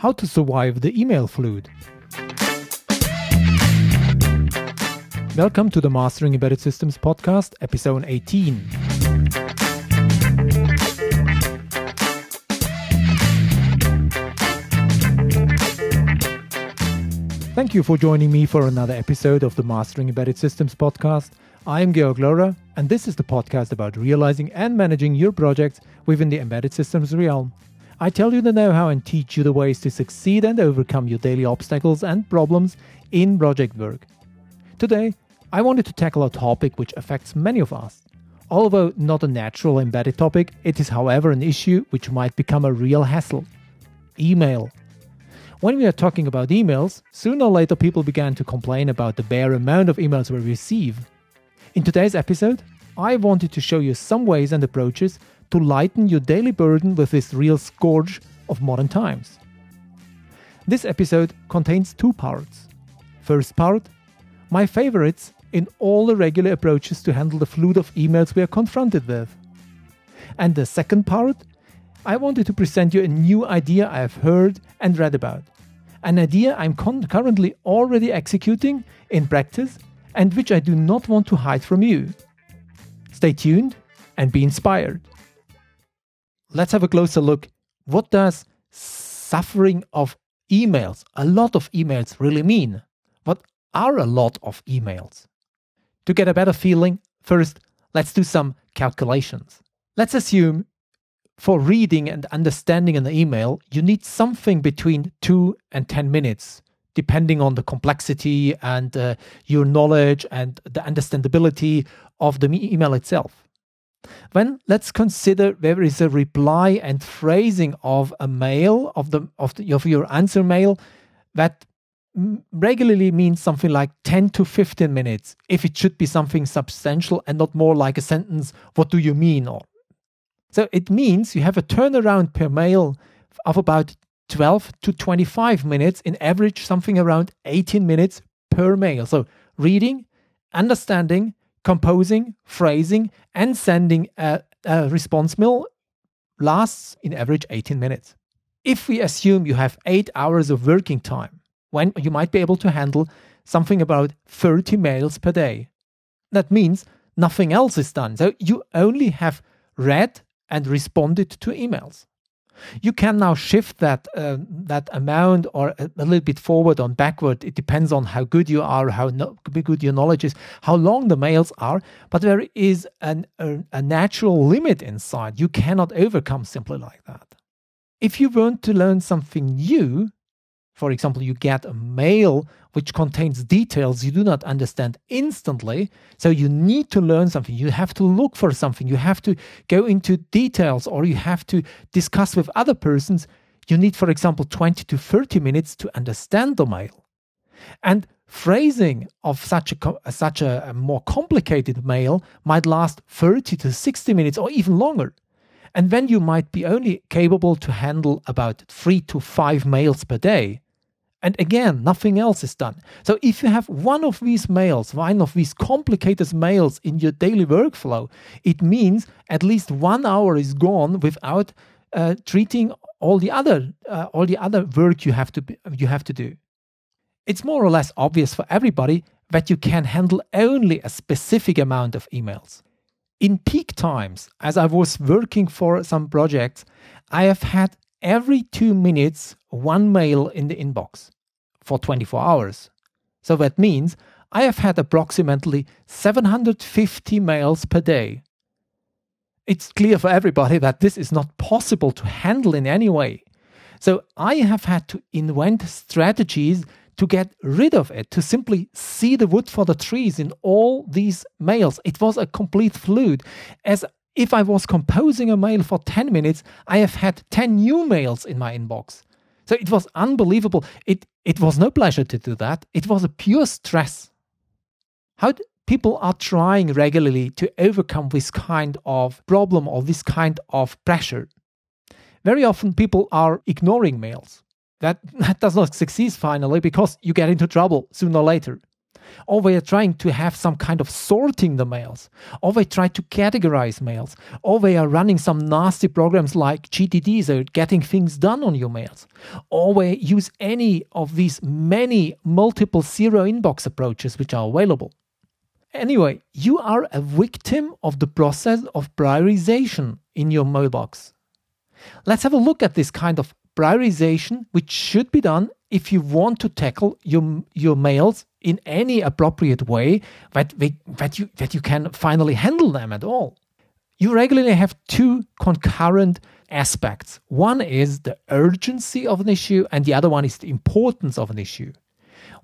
How to survive the email flood. Welcome to the Mastering Embedded Systems podcast, episode 18. Thank you for joining me for another episode of the Mastering Embedded Systems podcast. I am Georg Lohrer, and this is the podcast about realizing and managing your projects within the embedded systems realm. I tell you the know how and teach you the ways to succeed and overcome your daily obstacles and problems in project work. Today, I wanted to tackle a topic which affects many of us. Although not a natural embedded topic, it is, however, an issue which might become a real hassle email. When we are talking about emails, sooner or later people began to complain about the bare amount of emails we receive. In today's episode, I wanted to show you some ways and approaches to lighten your daily burden with this real scourge of modern times. This episode contains two parts. First part, my favorites in all the regular approaches to handle the flood of emails we are confronted with. And the second part, I wanted to present you a new idea I have heard and read about. An idea I'm con- currently already executing in practice and which I do not want to hide from you. Stay tuned and be inspired. Let's have a closer look. What does suffering of emails, a lot of emails, really mean? What are a lot of emails? To get a better feeling, first, let's do some calculations. Let's assume for reading and understanding an email, you need something between 2 and 10 minutes depending on the complexity and uh, your knowledge and the understandability of the email itself. Then let's consider there is a reply and phrasing of a mail of the of, the, of your answer mail that regularly means something like 10 to 15 minutes if it should be something substantial and not more like a sentence what do you mean or so it means you have a turnaround per mail of about 12 to 25 minutes, in average, something around 18 minutes per mail. So, reading, understanding, composing, phrasing, and sending a, a response mail lasts in average 18 minutes. If we assume you have eight hours of working time, when you might be able to handle something about 30 mails per day, that means nothing else is done. So you only have read and responded to emails. You can now shift that uh, that amount or a, a, little bit forward or backward. It depends on how good you are, how no, good your knowledge is, how long the mails are. But there is an, a, a natural limit inside. You cannot overcome simply like that. If you want to learn something new, for example, you get a mail which contains details you do not understand instantly. So you need to learn something. You have to look for something. You have to go into details or you have to discuss with other persons. You need, for example, 20 to 30 minutes to understand the mail. And phrasing of such a, uh, such a, a more complicated mail might last 30 to 60 minutes or even longer. And then you might be only capable to handle about three to five mails per day. And again, nothing else is done. So if you have one of these mails, one of these complicated mails in your daily workflow, it means at least one hour is gone without uh, treating all the other uh, all the other work you have to you have to do. It's more or less obvious for everybody that you can handle only a specific amount of emails. In peak times, as I was working for some projects, I have had every two minutes one mail in the inbox for 24 hours. So that means I have had approximately 750 mails per day. It's clear for everybody that this is not possible to handle in any way. So I have had to invent strategies to get rid of it, to simply see the wood for the trees in all these mails. It was a complete flood. As if I was composing a mail for 10 minutes, I have had 10 new mails in my inbox. So it was unbelievable. It it was no pleasure to do that. It was a pure stress. How d- people are trying regularly to overcome this kind of problem or this kind of pressure. Very often people are ignoring mails. That, that does not succeed finally because you get into trouble sooner or later. Or we are trying to have some kind of sorting the mails, or we try to categorize mails, or we are running some nasty programs like GTD, so getting things done on your mails, or we use any of these many multiple zero inbox approaches which are available. Anyway, you are a victim of the process of prioritization in your mailbox. Let's have a look at this kind of prioritization, which should be done if you want to tackle your, your mails in any appropriate way that, we, that, you, that you can finally handle them at all. You regularly have two concurrent aspects. One is the urgency of an issue, and the other one is the importance of an issue.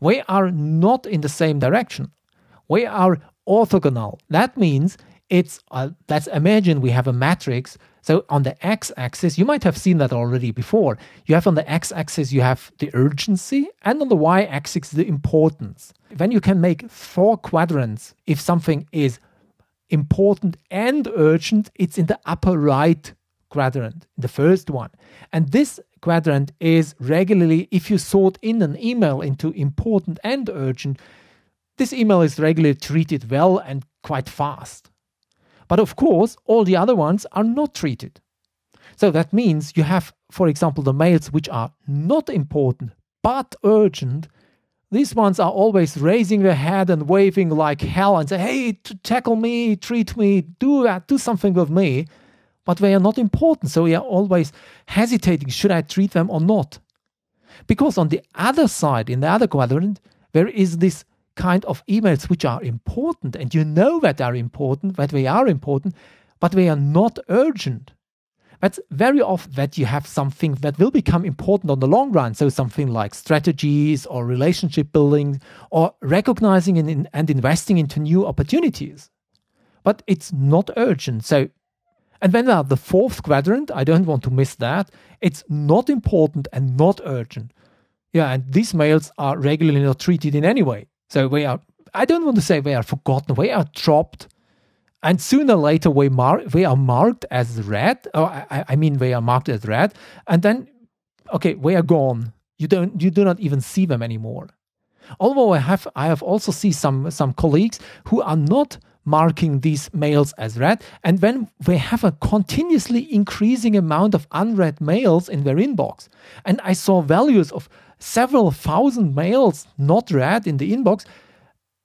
We are not in the same direction. We are orthogonal. That means it's, uh, let's imagine we have a matrix so on the x-axis, you might have seen that already before. You have on the x-axis, you have the urgency, and on the y-axis, the importance. When you can make four quadrants, if something is important and urgent, it's in the upper right quadrant, the first one. And this quadrant is regularly, if you sort in an email into important and urgent, this email is regularly treated well and quite fast. But of course, all the other ones are not treated. So that means you have, for example, the mails which are not important but urgent. These ones are always raising their head and waving like hell and say, hey, tackle me, treat me, do that, do something with me. But they are not important. So we are always hesitating should I treat them or not? Because on the other side, in the other quadrant, there is this kind of emails which are important and you know that they are important, that they are important, but they are not urgent. That's very often that you have something that will become important on the long run. So something like strategies or relationship building or recognizing and, and investing into new opportunities. But it's not urgent. So and then uh, the fourth quadrant, I don't want to miss that. It's not important and not urgent. Yeah, and these mails are regularly not treated in any way. So we are, I don't want to say we are forgotten, we are dropped. And sooner or later we, mar- we are marked as read. Oh, or I, I mean we are marked as read. and then, okay, we are gone. You don't, you do not even see them anymore. Although I have, I have also seen some, some colleagues who are not marking these mails as read. And when they have a continuously increasing amount of unread mails in their inbox, and I saw values of several thousand mails not read in the inbox,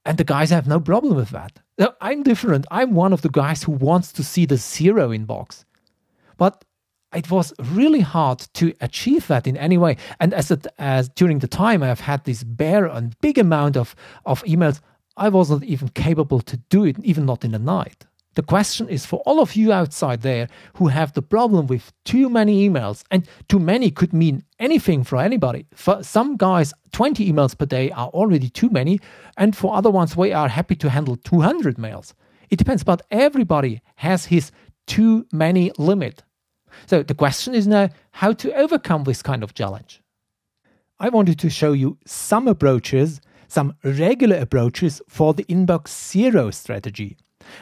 and the guys have no problem with that. I'm different. I'm one of the guys who wants to see the zero inbox. But it was really hard to achieve that in any way. And as, it, as during the time I have had this bare and big amount of, of emails, I wasn't even capable to do it, even not in the night. The question is for all of you outside there who have the problem with too many emails, and too many could mean anything for anybody. For some guys, 20 emails per day are already too many, and for other ones, we are happy to handle 200 mails. It depends, but everybody has his too many limit. So the question is now how to overcome this kind of challenge. I wanted to show you some approaches, some regular approaches for the inbox zero strategy.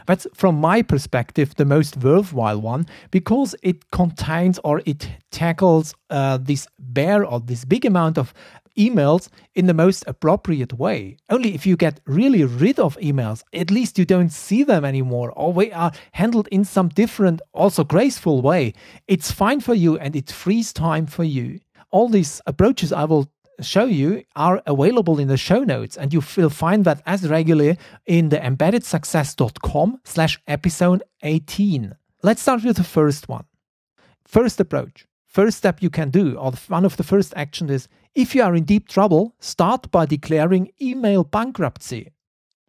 That's, from my perspective, the most worthwhile one because it contains or it tackles uh, this bare or this big amount of emails in the most appropriate way. Only if you get really rid of emails, at least you don't see them anymore, or they are handled in some different, also graceful way. It's fine for you and it frees time for you. All these approaches I will show you are available in the show notes and you will find that as regularly in the embeddedsuccess.com slash episode 18 let's start with the first one. First approach. First step you can do or one of the first actions is if you are in deep trouble start by declaring email bankruptcy.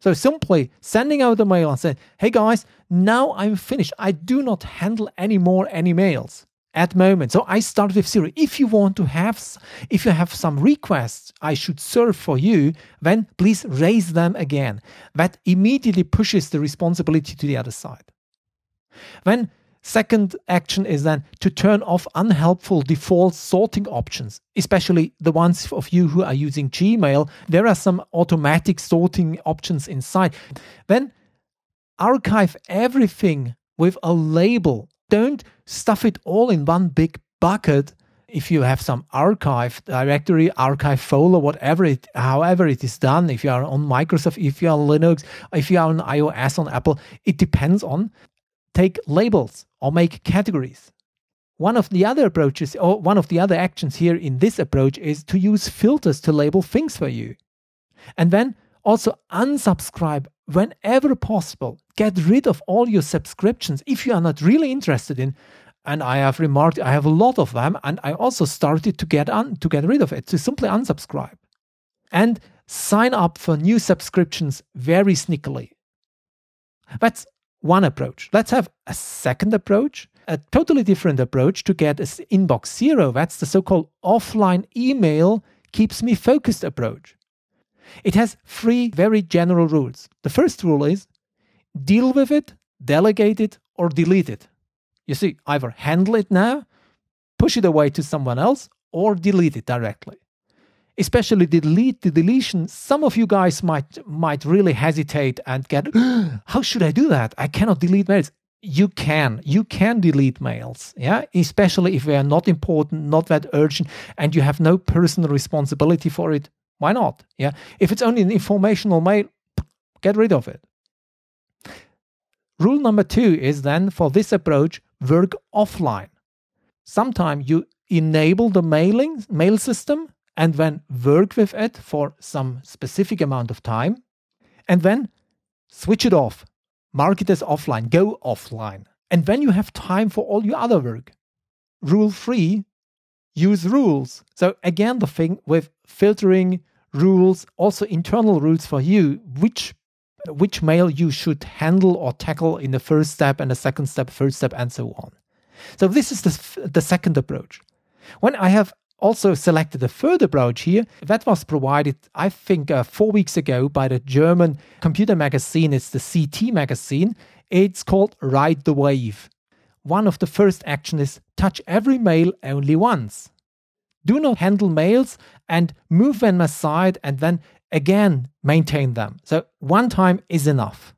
So simply sending out a mail and saying hey guys now i'm finished. I do not handle any more any mails at the moment. So I start with zero. If you want to have, if you have some requests I should serve for you, then please raise them again. That immediately pushes the responsibility to the other side. Then second action is then to turn off unhelpful default sorting options, especially the ones of you who are using Gmail. There are some automatic sorting options inside. Then archive everything with a label don't stuff it all in one big bucket if you have some archive directory, archive folder, whatever it, however it is done, if you are on Microsoft, if you are on Linux, if you are on iOS, on Apple, it depends on. Take labels or make categories. One of the other approaches, or one of the other actions here in this approach, is to use filters to label things for you. And then also unsubscribe whenever possible. Get rid of all your subscriptions if you are not really interested in. And I have remarked I have a lot of them, and I also started to get un, to get rid of it to simply unsubscribe, and sign up for new subscriptions very sneakily. That's one approach. Let's have a second approach, a totally different approach to get inbox zero. That's the so-called offline email keeps me focused approach. It has three very general rules. The first rule is deal with it, delegate it, or delete it. You see, either handle it now, push it away to someone else, or delete it directly. Especially delete the deletion, some of you guys might might really hesitate and get, how should I do that? I cannot delete mails. You can. You can delete mails. Yeah. Especially if they are not important, not that urgent, and you have no personal responsibility for it. Why not? Yeah. If it's only an informational mail, get rid of it. Rule number two is then for this approach, work offline. Sometimes you enable the mailing mail system and then work with it for some specific amount of time and then switch it off. Mark it as offline, go offline. And then you have time for all your other work. Rule three, use rules. So again, the thing with filtering rules, also internal rules for you, which which mail you should handle or tackle in the first step and the second step, third step, and so on. So this is the, the second approach. When I have also selected a third approach here, that was provided, I think, uh, four weeks ago by the German computer magazine. It's the CT magazine. It's called Ride the Wave. One of the first actions is touch every mail only once. Do not handle mails and move them aside and then again maintain them. So one time is enough.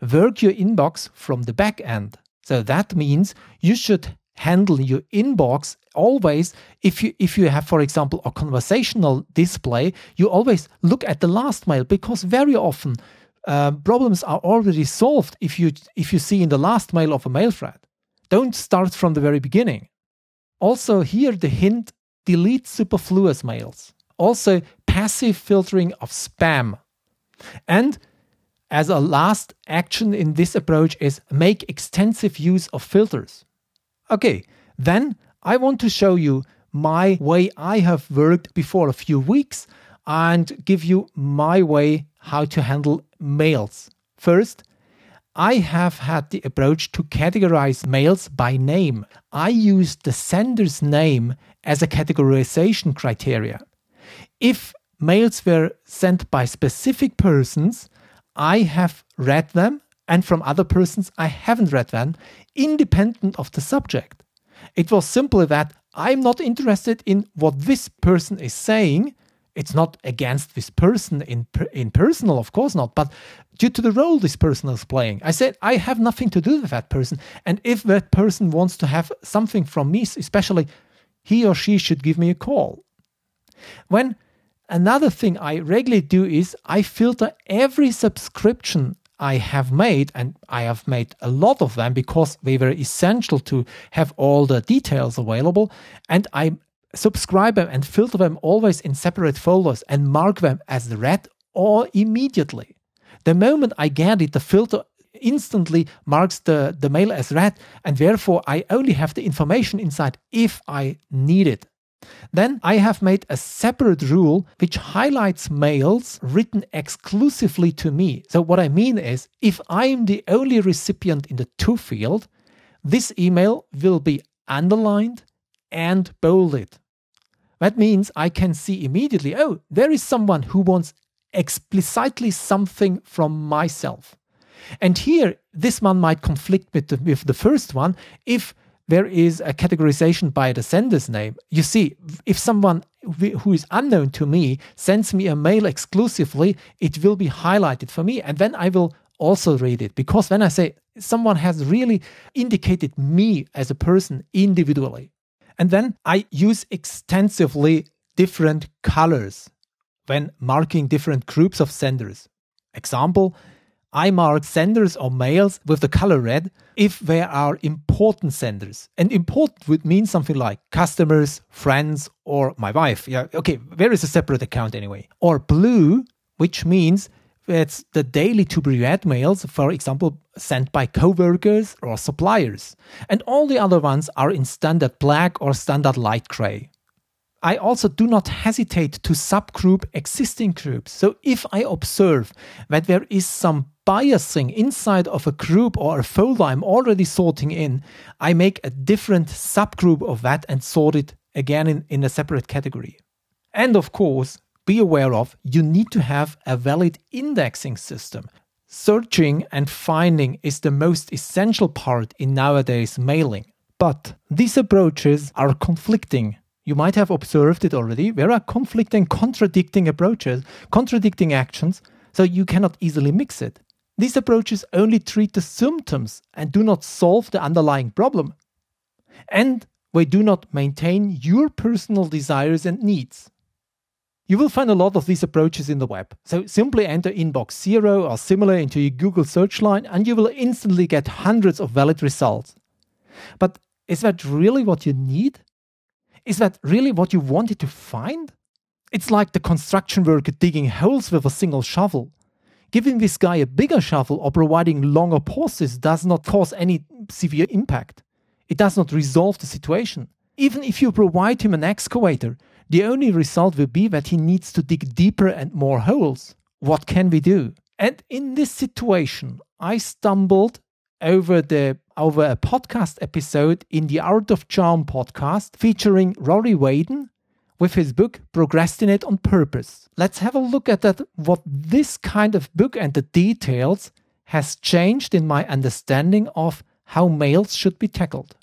Work your inbox from the back end. So that means you should handle your inbox always if you if you have for example a conversational display you always look at the last mail because very often uh, problems are already solved if you if you see in the last mail of a mail thread don't start from the very beginning also here the hint delete superfluous mails. Also, passive filtering of spam. And as a last action in this approach is make extensive use of filters. Okay, then I want to show you my way I have worked before a few weeks and give you my way how to handle mails. First, I have had the approach to categorize mails by name. I use the sender's name as a categorization criteria. If mails were sent by specific persons, I have read them, and from other persons, I haven't read them, independent of the subject. It was simply that I'm not interested in what this person is saying. It's not against this person in, in personal, of course not, but due to the role this person is playing. I said, I have nothing to do with that person. And if that person wants to have something from me, especially he or she should give me a call. When another thing I regularly do is I filter every subscription I have made, and I have made a lot of them because they were essential to have all the details available. And I subscribe them and filter them always in separate folders and mark them as read or immediately. The moment I get it, the filter instantly marks the, the mail as read, and therefore I only have the information inside if I need it. Then I have made a separate rule which highlights mails written exclusively to me. So, what I mean is, if I'm the only recipient in the to field, this email will be underlined and bolded. That means I can see immediately oh, there is someone who wants explicitly something from myself. And here, this one might conflict with the, with the first one if there is a categorization by the sender's name. You see, if someone who is unknown to me sends me a mail exclusively, it will be highlighted for me, and then I will also read it because when I say someone has really indicated me as a person individually. And then I use extensively different colors when marking different groups of senders. Example, I mark senders or mails with the color red if they are important senders. And important would mean something like customers, friends, or my wife. Yeah, okay, there is a separate account anyway. Or blue, which means it's the daily to be read mails, for example, sent by coworkers or suppliers. And all the other ones are in standard black or standard light gray. I also do not hesitate to subgroup existing groups. So if I observe that there is some biasing inside of a group or a folder I'm already sorting in, I make a different subgroup of that and sort it again in, in a separate category. And of course, be aware of you need to have a valid indexing system. Searching and finding is the most essential part in nowadays mailing. But these approaches are conflicting. You might have observed it already. There are conflicting, contradicting approaches, contradicting actions, so you cannot easily mix it. These approaches only treat the symptoms and do not solve the underlying problem. And they do not maintain your personal desires and needs. You will find a lot of these approaches in the web. So simply enter inbox zero or similar into your Google search line and you will instantly get hundreds of valid results. But is that really what you need? Is that really what you wanted to find? It's like the construction worker digging holes with a single shovel. Giving this guy a bigger shovel or providing longer pauses does not cause any severe impact. It does not resolve the situation. Even if you provide him an excavator, the only result will be that he needs to dig deeper and more holes. What can we do? And in this situation, I stumbled over the over a podcast episode in the Art of Charm podcast featuring Rory Vaden with his book Procrastinate on Purpose. Let's have a look at that what this kind of book and the details has changed in my understanding of how mails should be tackled.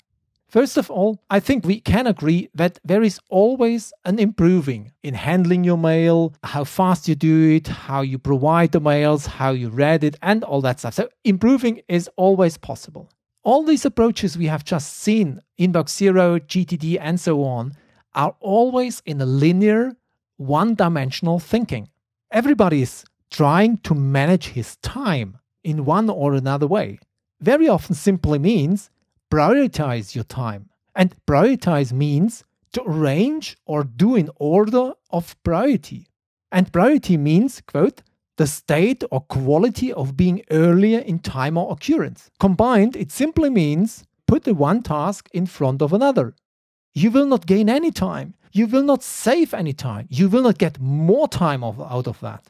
First of all, I think we can agree that there is always an improving in handling your mail, how fast you do it, how you provide the mails, how you read it, and all that stuff. So, improving is always possible. All these approaches we have just seen, Inbox Zero, GTD, and so on, are always in a linear, one dimensional thinking. Everybody is trying to manage his time in one or another way. Very often simply means prioritize your time. And prioritize means to arrange or do in order of priority. And priority means, quote, the state or quality of being earlier in time or occurrence. Combined, it simply means put the one task in front of another. You will not gain any time. You will not save any time. You will not get more time out of that.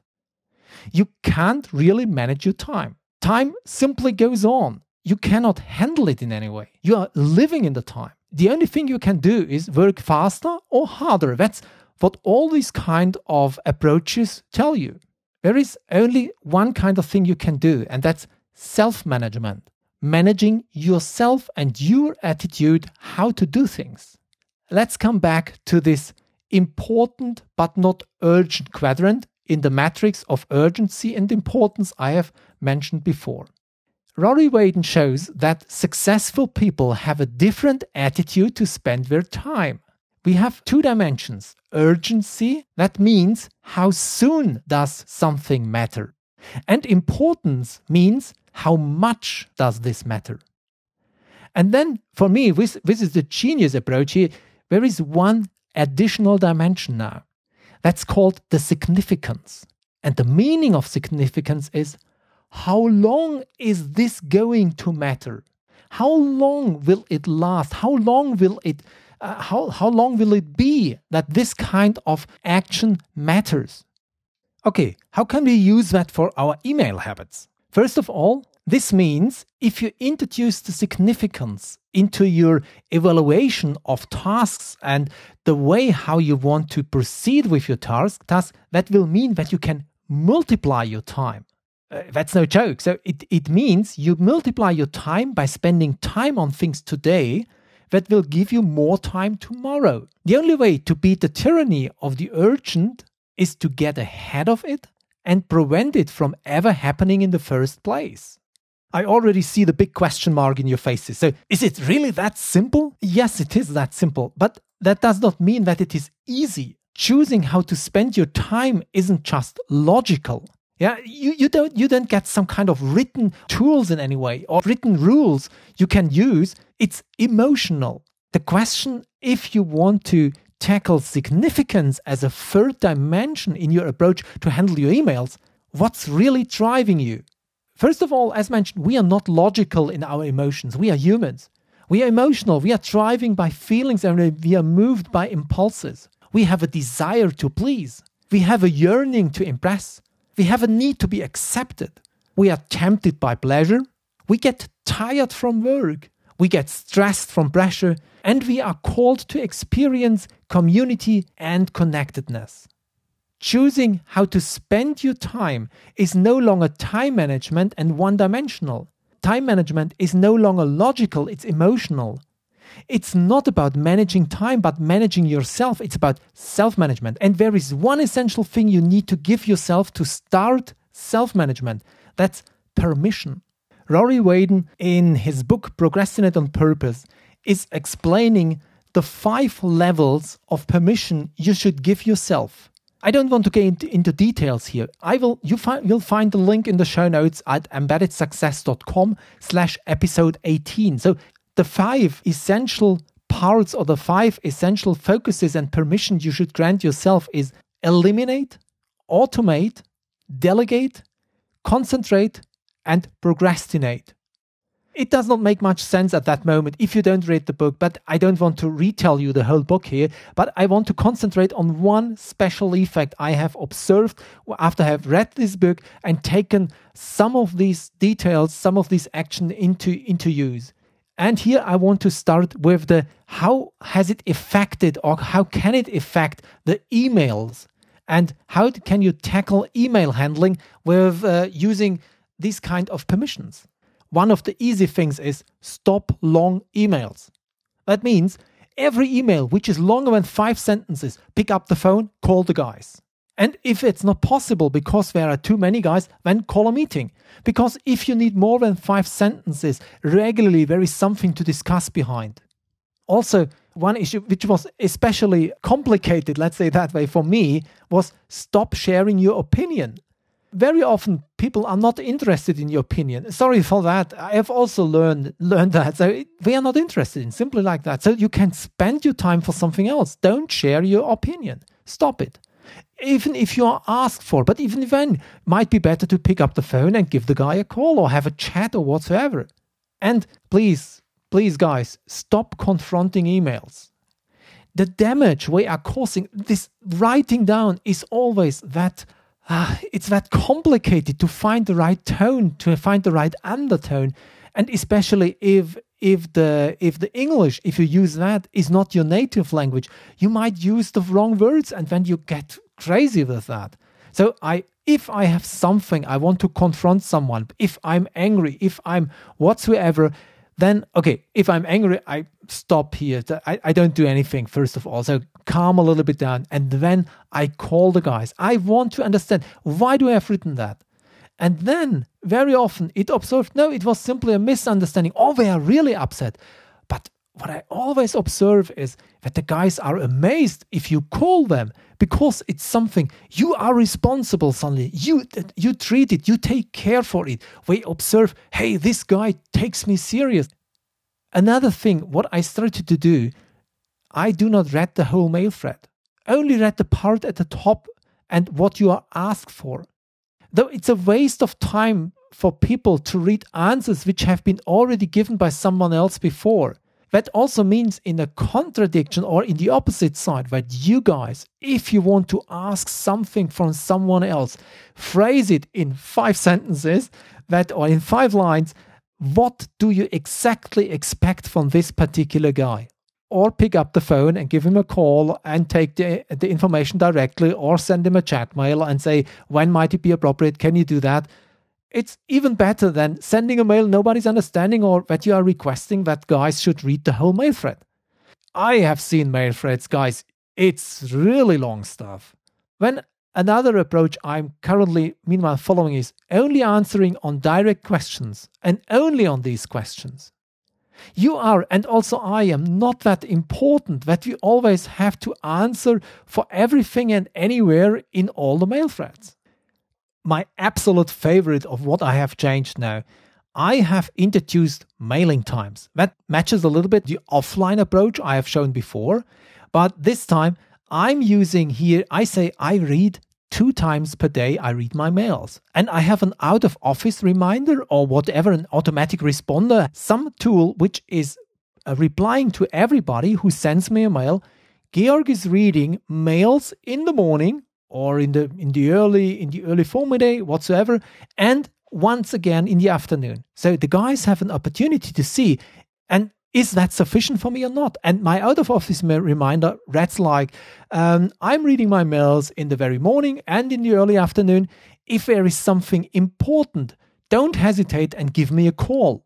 You can't really manage your time. Time simply goes on you cannot handle it in any way. You are living in the time. The only thing you can do is work faster or harder. That's what all these kind of approaches tell you. There is only one kind of thing you can do, and that's self management, managing yourself and your attitude how to do things. Let's come back to this important but not urgent quadrant in the matrix of urgency and importance I have mentioned before. Rory Vaden shows that successful people have a different attitude to spend their time. We have two dimensions urgency, that means how soon does something matter, and importance means how much does this matter. And then for me, this, this is the genius approach here. There is one additional dimension now. That's called the significance. And the meaning of significance is how long is this going to matter? How long will it last? How long will it uh, how, how long will it be that this kind of action matters? Okay, how can we use that for our email habits? First of all, this means if you introduce the significance into your evaluation of tasks and the way how you want to proceed with your task, task that will mean that you can multiply your time. Uh, that's no joke. So it, it means you multiply your time by spending time on things today that will give you more time tomorrow. The only way to beat the tyranny of the urgent is to get ahead of it and prevent it from ever happening in the first place. I already see the big question mark in your faces. So, is it really that simple? Yes, it is that simple, but that does not mean that it is easy. Choosing how to spend your time isn't just logical. Yeah, you, you don't you don't get some kind of written tools in any way or written rules you can use. It's emotional. The question if you want to tackle significance as a third dimension in your approach to handle your emails, what's really driving you? First of all, as mentioned, we are not logical in our emotions. We are humans. We are emotional. We are driving by feelings and we are moved by impulses. We have a desire to please. We have a yearning to impress. We have a need to be accepted. We are tempted by pleasure. We get tired from work. We get stressed from pressure. And we are called to experience community and connectedness. Choosing how to spend your time is no longer time management and one dimensional. Time management is no longer logical, it's emotional. It's not about managing time, but managing yourself. It's about self management. And there is one essential thing you need to give yourself to start self management that's permission. Rory Vaden, in his book Procrastinate on Purpose, is explaining the five levels of permission you should give yourself. I don't want to get into, into details here. I will you find you'll find the link in the show notes at embeddedsuccess.com slash episode 18. So the five essential parts or the five essential focuses and permissions you should grant yourself is eliminate, automate, delegate, concentrate, and procrastinate it does not make much sense at that moment if you don't read the book, but I don't want to retell you the whole book here. But I want to concentrate on one special effect I have observed after I have read this book and taken some of these details, some of these action into, into use. And here I want to start with the how has it affected or how can it affect the emails and how can you tackle email handling with uh, using these kind of permissions. One of the easy things is stop long emails. That means every email which is longer than five sentences, pick up the phone, call the guys. And if it's not possible because there are too many guys, then call a meeting. Because if you need more than five sentences regularly, there is something to discuss behind. Also, one issue which was especially complicated, let's say that way, for me was stop sharing your opinion very often people are not interested in your opinion. Sorry for that. I have also learned learned that. So they are not interested in simply like that. So you can spend your time for something else. Don't share your opinion. Stop it. Even if you are asked for, but even then, might be better to pick up the phone and give the guy a call or have a chat or whatsoever. And please, please, guys, stop confronting emails. The damage we are causing, this writing down is always that uh, it's that complicated to find the right tone, to find the right undertone, and especially if if the if the English, if you use that, is not your native language, you might use the wrong words, and then you get crazy with that. So I if I have something I want to confront someone, if I'm angry, if I'm whatsoever, then okay, if I'm angry, I stop here. I, I don't do anything, first of all. So calm a little bit down. And then I call the guys. I want to understand why do I have written that? And then very often it observed, no, it was simply a misunderstanding. Oh, they are really upset. But what I always observe is that the guys are amazed if you call them because it's something you are responsible suddenly. You you treat it, you take care for it. We observe, hey, this guy takes me serious. Another thing, what I started to do, I do not read the whole mail thread. Only read the part at the top and what you are asked for. Though it's a waste of time for people to read answers which have been already given by someone else before. That also means in a contradiction or in the opposite side that you guys, if you want to ask something from someone else, phrase it in five sentences that or in five lines. What do you exactly expect from this particular guy? Or pick up the phone and give him a call and take the, the information directly, or send him a chat mail and say, When might it be appropriate? Can you do that? it's even better than sending a mail nobody's understanding or that you are requesting that guys should read the whole mail thread. I have seen mail threads, guys, it's really long stuff. When Another approach I'm currently, meanwhile, following is only answering on direct questions and only on these questions. You are, and also I am, not that important that we always have to answer for everything and anywhere in all the mail threads. My absolute favorite of what I have changed now I have introduced mailing times. That matches a little bit the offline approach I have shown before, but this time I'm using here, I say I read two times per day I read my mails. And I have an out of office reminder or whatever, an automatic responder, some tool which is uh, replying to everybody who sends me a mail. Georg is reading mails in the morning or in the in the early in the early day whatsoever and once again in the afternoon. So the guys have an opportunity to see and is that sufficient for me or not? And my out of office reminder reads like um, I'm reading my mails in the very morning and in the early afternoon. If there is something important, don't hesitate and give me a call.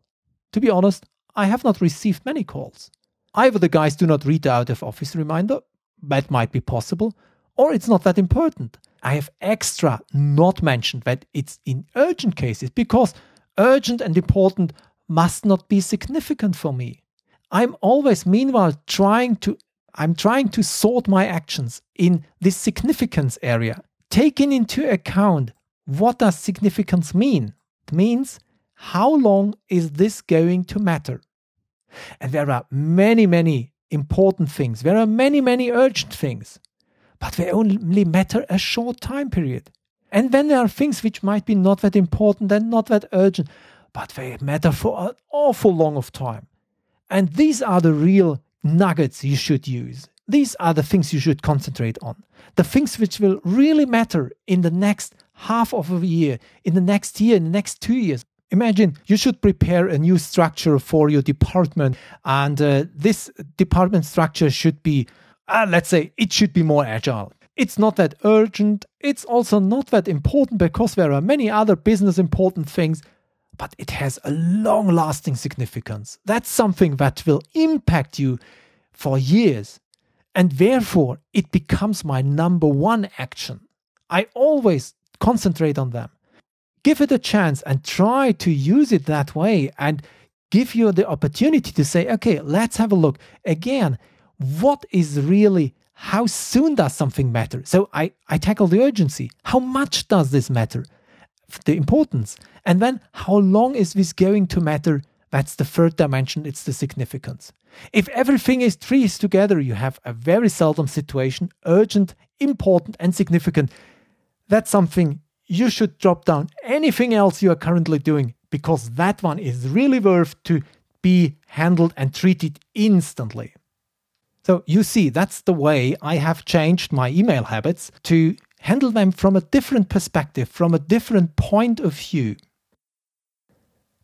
To be honest, I have not received many calls. Either the guys do not read the out of office reminder, that might be possible, or it's not that important. I have extra not mentioned that it's in urgent cases because urgent and important must not be significant for me. I'm always meanwhile trying to I'm trying to sort my actions in this significance area, taking into account what does significance mean? It means how long is this going to matter? And there are many, many important things. There are many, many urgent things, but they only matter a short time period. And then there are things which might be not that important and not that urgent, but they matter for an awful long of time. And these are the real nuggets you should use. These are the things you should concentrate on. The things which will really matter in the next half of a year, in the next year, in the next two years. Imagine you should prepare a new structure for your department, and uh, this department structure should be, uh, let's say, it should be more agile. It's not that urgent. It's also not that important because there are many other business important things but it has a long lasting significance. That's something that will impact you for years. And therefore, it becomes my number one action. I always concentrate on them. Give it a chance and try to use it that way and give you the opportunity to say, okay, let's have a look. Again, what is really, how soon does something matter? So I, I tackle the urgency. How much does this matter? The importance. And then how long is this going to matter? That's the third dimension, it's the significance. If everything is trees together, you have a very seldom situation, urgent, important, and significant. That's something you should drop down anything else you are currently doing because that one is really worth to be handled and treated instantly. So you see, that's the way I have changed my email habits to handle them from a different perspective, from a different point of view.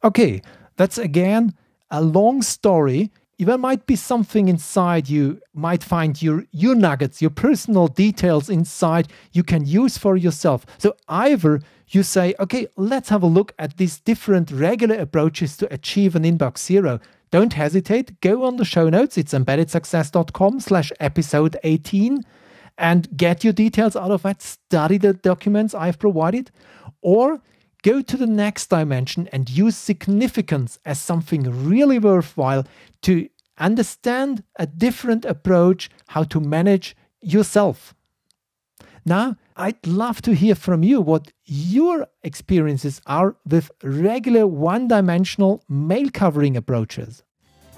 Okay, that's again a long story. There might be something inside you might find your your nuggets, your personal details inside you can use for yourself. So either you say, okay, let's have a look at these different regular approaches to achieve an inbox zero. Don't hesitate, go on the show notes. It's embeddedsuccess.com slash episode 18 and get your details out of that, study the documents I've provided, or go to the next dimension and use significance as something really worthwhile to understand a different approach how to manage yourself. Now, I'd love to hear from you what your experiences are with regular one dimensional mail covering approaches.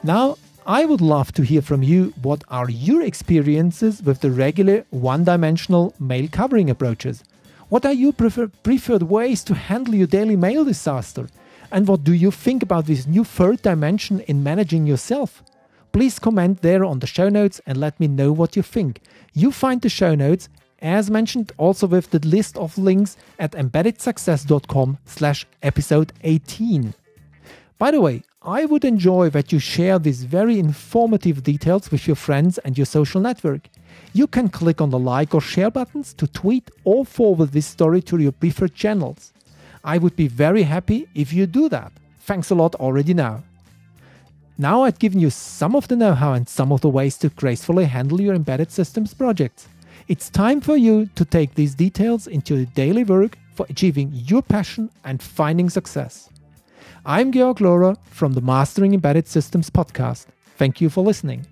Now, I would love to hear from you what are your experiences with the regular one dimensional mail covering approaches. What are your prefer- preferred ways to handle your daily mail disaster? And what do you think about this new third dimension in managing yourself? Please comment there on the show notes and let me know what you think. You find the show notes, as mentioned, also with the list of links at embeddedsuccess.com slash episode 18. By the way, I would enjoy that you share these very informative details with your friends and your social network. You can click on the like or share buttons to tweet or forward this story to your preferred channels. I would be very happy if you do that. Thanks a lot already now. Now I've given you some of the know how and some of the ways to gracefully handle your embedded systems projects. It's time for you to take these details into your daily work for achieving your passion and finding success. I'm Georg Lohrer from the Mastering Embedded Systems podcast. Thank you for listening.